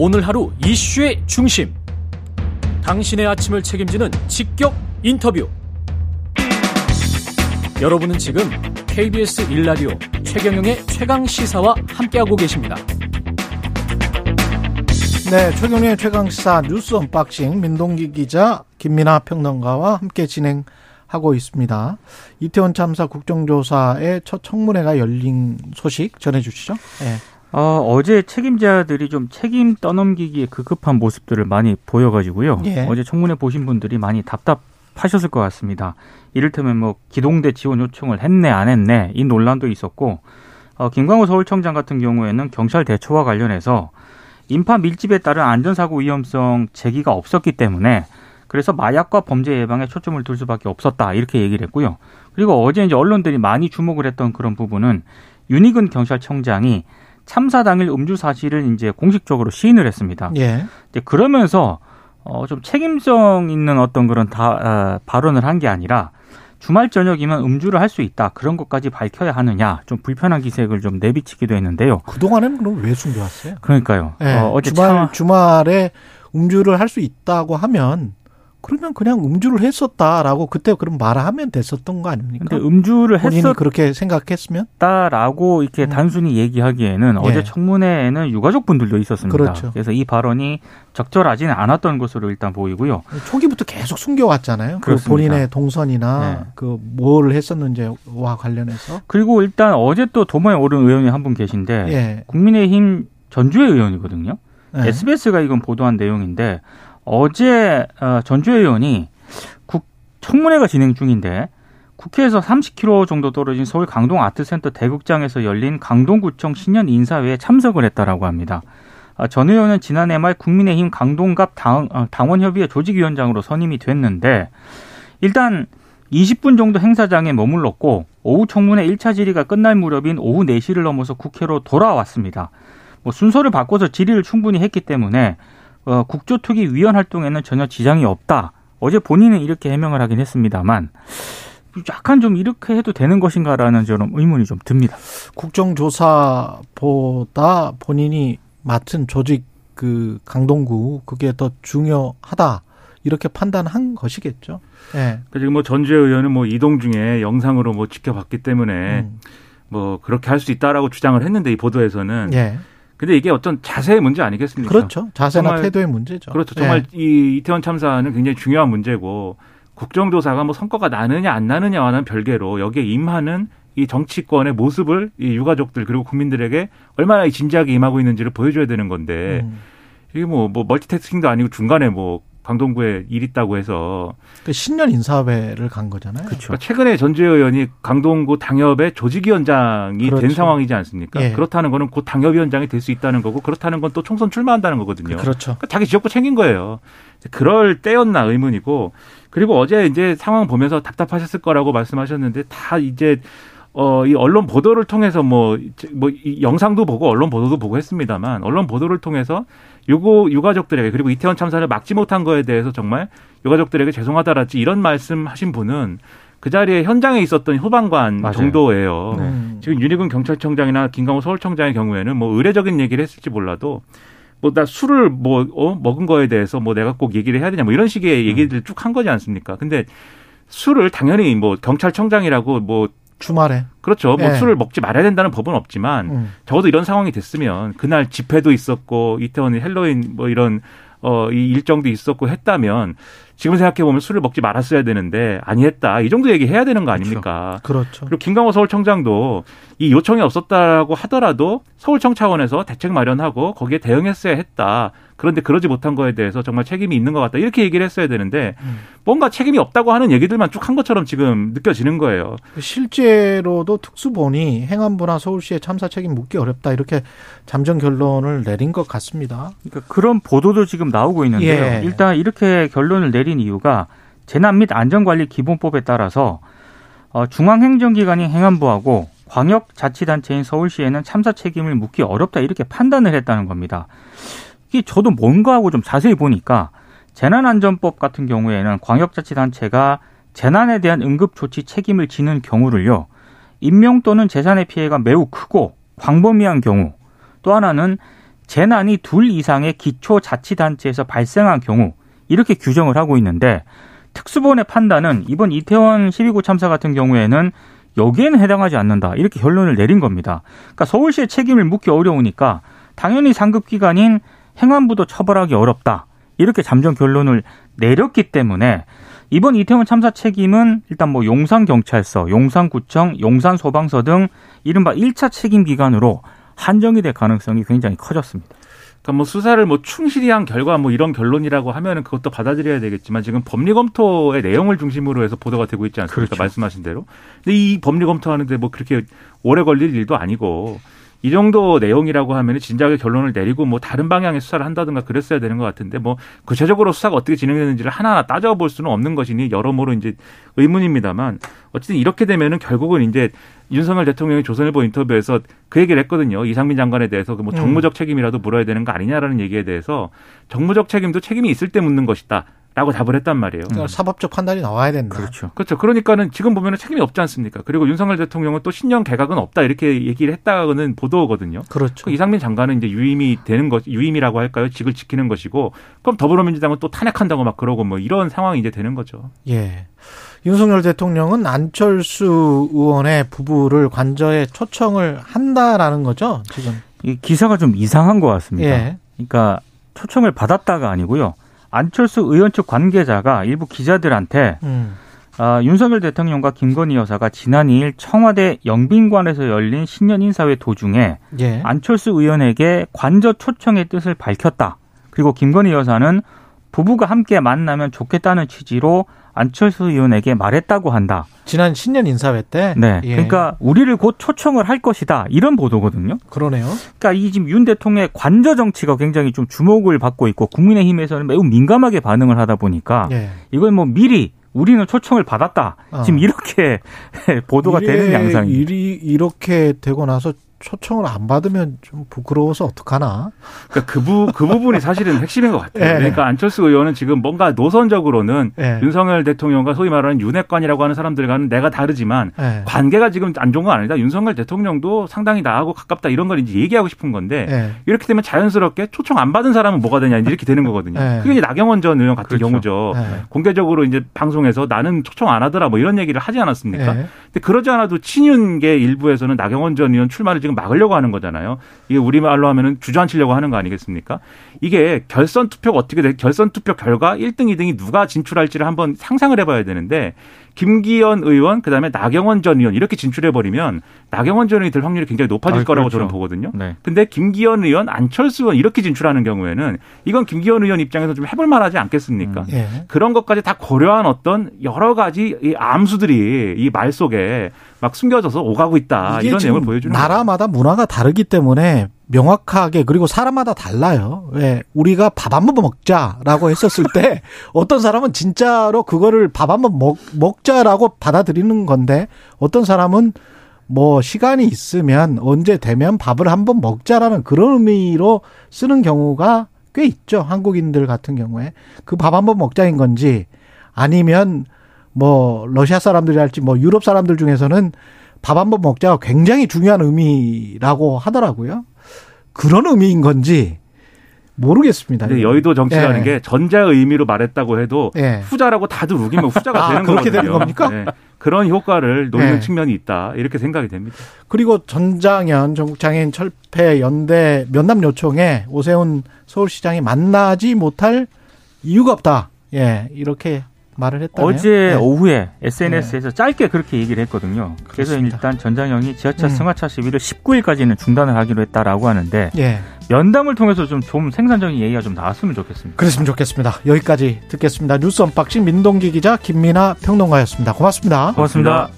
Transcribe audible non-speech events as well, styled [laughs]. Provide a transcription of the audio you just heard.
오늘 하루 이슈의 중심. 당신의 아침을 책임지는 직격 인터뷰. 여러분은 지금 KBS 일라디오 최경영의 최강 시사와 함께하고 계십니다. 네, 최경영의 최강 시사 뉴스 unboxing 민동기 기자 김민아 평론가와 함께 진행하고 있습니다. 이태원 참사 국정조사의 첫 청문회가 열린 소식 전해주시죠. 네. 어, 어제 책임자들이 좀 책임 떠넘기기에 급급한 모습들을 많이 보여가지고요. 예. 어제 청문회 보신 분들이 많이 답답하셨을 것 같습니다. 이를테면 뭐 기동대 지원 요청을 했네 안 했네 이 논란도 있었고 어, 김광호 서울청장 같은 경우에는 경찰 대처와 관련해서 인파 밀집에 따른 안전사고 위험성 제기가 없었기 때문에 그래서 마약과 범죄 예방에 초점을 둘 수밖에 없었다 이렇게 얘기를 했고요. 그리고 어제 이제 언론들이 많이 주목을 했던 그런 부분은 윤희근 경찰청장이 참사 당일 음주 사실을 이제 공식적으로 시인을 했습니다. 예. 이제 그러면서 어, 좀 책임성 있는 어떤 그런 다, 어, 발언을 한 게 아니라 주말 저녁이면 음주를 할 수 있다. 그런 것까지 밝혀야 하느냐. 좀 불편한 기색을 좀 내비치기도 했는데요. 그 동안에는 그럼 왜 숨겨왔어요? 그러니까요. 네, 어, 어제 주말, 차... 주말에 음주를 할 수 있다고 하면 그러면 그냥 음주를 했었다라고 그때 그럼 말하면 됐었던 거 아닙니까? 근데 음주를 했었 그렇게 생각했으면 다라고 이렇게 음. 단순히 얘기하기에는 예. 어제 청문회에는 유가족 분들도 있었습니다. 그렇죠. 그래서 이 발언이 적절하지는 않았던 것으로 일단 보이고요. 초기부터 계속 숨겨왔잖아요. 그 본인의 동선이나 네. 그 뭐를 했었는지와 관련해서. 그리고 일단 어제 또 도마에 오른 의원이 한 분 계신데 예. 국민의힘 전주의 의원이거든요. 네. SBS가 이건 보도한 내용인데 어제 어, 전주의 의원이 국 청문회가 진행 중인데 국회에서 30km 정도 떨어진 서울 강동 아트센터 대극장에서 열린 강동구청 신년 인사회에 참석을 했다라고 합니다. 아, 전 의원은 지난해 말 국민의힘 강동갑 당, 어, 당원협의회 조직위원장으로 선임이 됐는데 일단 20분 정도 행사장에 머물렀고 오후 청문회 1차 질의가 끝날 무렵인 오후 4시를 넘어서 국회로 돌아왔습니다. 뭐 순서를 바꿔서 질의를 충분히 했기 때문에 어, 국조특위 위원 활동에는 전혀 지장이 없다. 어제 본인은 이렇게 해명을 하긴 했습니다만 약간 좀 이렇게 해도 되는 것인가라는 저는 의문이 좀 듭니다. 국정조사보다 본인이 맡은 조직 그 강동구 그게 더 중요하다. 이렇게 판단한 것이겠죠. 네. 그리고 뭐 전주의 의원은 뭐 이동 중에 영상으로 뭐 지켜봤기 때문에 음. 뭐 그렇게 할 수 있다라고 주장을 했는데 이 보도에서는 예. 근데 이게 어떤 자세의 문제 아니겠습니까? 그렇죠. 자세나 정말, 태도의 문제죠. 그렇죠. 정말 예. 이 이태원 참사는 굉장히 중요한 문제고 국정조사가 뭐 성과가 나느냐 안 나느냐와는 별개로 여기에 임하는 이 정치권의 모습을 이 유가족들 그리고 국민들에게 얼마나 진지하게 임하고 있는지를 보여줘야 되는 건데 음. 이게 뭐, 뭐 멀티태스킹도 아니고 중간에 뭐 강동구에 일 있다고 해서 그 신년 인사회를 간 거잖아요. 그렇죠. 그러니까 최근에 전주혜 의원이 강동구 당협의 조직위원장이 그렇죠. 된 상황이지 않습니까? 예. 그렇다는 거는 곧 당협위원장이 될 수 있다는 거고 그렇다는 건 또 총선 출마한다는 거거든요. 그렇죠. 그러니까 자기 지역구 챙긴 거예요. 그럴 때였나 의문이고 그리고 어제 이제 상황 보면서 답답하셨을 거라고 말씀하셨는데 다 이제 어, 이 언론 보도를 통해서 뭐, 뭐, 이 영상도 보고 언론 보도도 보고 했습니다만, 언론 보도를 통해서 유고, 유가족들에게, 그리고 이태원 참사를 막지 못한 거에 대해서 정말 유가족들에게 죄송하다랄지 이런 말씀 하신 분은 그 자리에 현장에 있었던 후방관 맞아요. 정도예요. 네. 지금 윤희근 경찰청장이나 김강호 서울청장의 경우에는 뭐 의례적인 얘기를 했을지 몰라도 뭐 나 술을 뭐, 어, 먹은 거에 대해서 뭐 내가 꼭 얘기를 해야 되냐 뭐 이런 식의 얘기들 쭉한 거지 않습니까? 근데 술을 당연히 뭐 경찰청장이라고 뭐 주말에. 그렇죠. 뭐 네. 술을 먹지 말아야 된다는 법은 없지만 음. 적어도 이런 상황이 됐으면 그날 집회도 있었고 이태원이 헬로윈 뭐 이런 어, 이 일정도 있었고 했다면 지금 생각해 보면 술을 먹지 말았어야 되는데 아니했다 이 정도 얘기해야 되는 거 아닙니까? 그렇죠. 그렇죠. 그리고 김강호 서울청장도 이 요청이 없었다라고 하더라도 서울청 차원에서 대책 마련하고 거기에 대응했어야 했다. 그런데 그러지 못한 거에 대해서 정말 책임이 있는 것 같다. 이렇게 얘기를 했어야 되는데 음. 뭔가 책임이 없다고 하는 얘기들만 쭉 한 것처럼 지금 느껴지는 거예요. 실제로도 특수본이 행안부나 서울시의 참사 책임 묻기 어렵다. 이렇게 잠정 결론을 내린 것 같습니다. 그러니까 그런 보도도 지금 나오고 있는데요. 예. 일단 이렇게 결론을 내린 이유가 재난 및 안전관리 기본법에 따라서 어, 중앙행정기관인 행안부하고 광역자치단체인 서울시에는 참사 책임을 묻기 어렵다 이렇게 판단을 했다는 겁니다. 이게 저도 뭔가 하고 좀 자세히 보니까 재난안전법 같은 경우에는 광역자치단체가 재난에 대한 응급조치 책임을 지는 경우를요, 인명 또는 재산의 피해가 매우 크고 광범위한 경우, 또 하나는 재난이 둘 이상의 기초자치단체에서 발생한 경우 이렇게 규정을 하고 있는데 특수본의 판단은 이번 이태원 12구 참사 같은 경우에는 여기에는 해당하지 않는다 이렇게 결론을 내린 겁니다. 그러니까 서울시의 책임을 묻기 어려우니까 당연히 상급 기관인 행안부도 처벌하기 어렵다 이렇게 잠정 결론을 내렸기 때문에 이번 이태원 참사 책임은 일단 뭐 용산경찰서, 용산구청, 용산소방서 등 이른바 1차 책임 기관으로 한정이 될 가능성이 굉장히 커졌습니다. 그러니까 뭐 수사를 뭐 충실히 한 결과 뭐 이런 결론이라고 하면은 그것도 받아들여야 되겠지만 지금 법리 검토의 내용을 중심으로 해서 보도가 되고 있지 않습니까? 그렇죠. 말씀하신 대로. 근데 이 법리 검토하는데 뭐 그렇게 오래 걸릴 일도 아니고 이 정도 내용이라고 하면 진작에 결론을 내리고 뭐 다른 방향의 수사를 한다든가 그랬어야 되는 것 같은데 뭐 구체적으로 수사가 어떻게 진행되는지를 하나하나 따져볼 수는 없는 것이니 여러모로 이제 의문입니다만 어쨌든 이렇게 되면은 결국은 이제 윤석열 대통령이 조선일보 인터뷰에서 그 얘기를 했거든요. 이상민 장관에 대해서 그뭐 정무적 책임이라도 물어야 되는 거 아니냐라는 얘기에 대해서 정무적 책임도 책임이 있을 때 묻는 것이다. 라고 답을 했단 말이에요. 그러니까 사법적 판단이 나와야 된다. 그렇죠. 그렇죠. 그러니까는 지금 보면은 책임이 없지 않습니까? 그리고 윤석열 대통령은 또 신년 개각은 없다 이렇게 얘기를 했다는 보도거든요. 그렇죠. 그 이상민 장관은 이제 유임이 되는 것, 유임이라고 할까요? 직을 지키는 것이고, 그럼 더불어민주당은 또 탄핵한다고 막 그러고 뭐 이런 상황이 이제 되는 거죠. 예. 윤석열 대통령은 안철수 의원의 부부를 관저에 초청을 한다라는 거죠, 지금. 이 기사가 좀 이상한 것 같습니다. 예. 그러니까 초청을 받았다가 아니고요. 안철수 의원 측 관계자가 일부 기자들한테 음. 아, 윤석열 대통령과 김건희 여사가 지난 2일 청와대 영빈관에서 열린 신년 인사회 도중에 예. 안철수 의원에게 관저 초청의 뜻을 밝혔다. 그리고 김건희 여사는 부부가 함께 만나면 좋겠다는 취지로 안철수 의원에게 말했다고 한다. 지난 신년 인사회 때? 네. 예. 그러니까 우리를 곧 초청을 할 것이다. 이런 보도거든요. 그러네요. 그러니까 이 지금 윤 대통령의 관저 정치가 굉장히 좀 주목을 받고 있고 국민의힘에서는 매우 민감하게 반응을 하다 보니까 예. 이걸 뭐 미리 우리는 초청을 받았다. 어. 지금 이렇게 [laughs] 보도가 되는 양상입니다. 일이 이렇게 되고 나서 초청을 안 받으면 좀 부끄러워서 어떡하나? 그러니까 그, 부, 그 부분이 사실은 핵심인 것 같아요. 네. 그러니까 안철수 의원은 지금 뭔가 노선적으로는 네. 윤석열 대통령과 소위 말하는 윤핵관이라고 하는 사람들과는 내가 다르지만 네. 관계가 지금 안 좋은 건 아니다. 윤석열 대통령도 상당히 나하고 가깝다 이런 걸 이제 얘기하고 싶은 건데 이렇게 되면 자연스럽게 초청 안 받은 사람은 뭐가 되냐 이렇게 되는 거거든요. 그게 이제 나경원 전 의원 같은 그렇죠. 경우죠. 공개적으로 이제 방송에서 나는 초청 안 하더라 뭐 이런 얘기를 하지 않았습니까? 근데 그러지 않아도 친윤계 일부에서는 나경원 전 의원 출마를 지금 막으려고 하는 거잖아요. 이게 우리말로 하면은 주저앉히려고 하는 거 아니겠습니까? 이게 결선 투표가 어떻게 돼? 결선 투표 결과 1등, 2등이 누가 진출할지를 한번 상상을 해봐야 되는데 김기현 의원 그다음에 나경원 전 의원 이렇게 진출해 버리면 나경원 전 의원이 될 확률이 굉장히 높아질 아, 거라고 그렇죠. 저는 보거든요. 네. 근데 김기현 의원, 안철수 의원 이렇게 진출하는 경우에는 이건 김기현 의원 입장에서 좀 해볼 만하지 않겠습니까? 음, 예. 그런 것까지 다 고려한 어떤 여러 가지 이 암수들이 이 말 속에 막 숨겨져서 오가고 있다 이런 내용을 보여주는 나라마다 거예요. 문화가 다르기 때문에 명확하게 그리고 사람마다 달라요. 왜 우리가 밥 한 번 먹자라고 했었을 때 [laughs] 어떤 사람은 진짜로 그거를 밥 한 번 먹, 먹자라고 받아들이는 건데 어떤 사람은 뭐 시간이 있으면 언제 되면 밥을 한 번 먹자라는 그런 의미로 쓰는 경우가 꽤 있죠. 한국인들 같은 경우에 그 밥 한 번 먹자인 건지 아니면 뭐 러시아 사람들이 할지 뭐 유럽 사람들 중에서는 밥 한 번 먹자가 굉장히 중요한 의미라고 하더라고요. 그런 의미인 건지 모르겠습니다. 여의도 정치라는 예. 게 전자 의미로 말했다고 해도 예. 후자라고 다들 우기면 후자가 아, 되는 그렇게 거거든요. 되는 겁니까? 네. 그런 효과를 노리는 예. 측면이 있다 이렇게 생각이 됩니다. 그리고 전장현 전국장애인 철폐 연대 면담 요청에 오세훈 서울시장이 만나지 못할 이유가 없다. 예, 이렇게 말을 했다네요. 어제 네. 오후에 SNS에서 네. 짧게 그렇게 얘기를 했거든요. 그래서 그렇습니다. 일단 전장연이 지하철 음. 승하차 시위를 19일까지는 중단을 하기로 했다라고 하는데 예. 면담을 통해서 좀, 좀 생산적인 얘기가 좀 나왔으면 좋겠습니다. 그랬으면 좋겠습니다. 여기까지 듣겠습니다. 뉴스 unboxing 민동기 기자 김민아 평론가였습니다. 고맙습니다. 고맙습니다. 고맙습니다.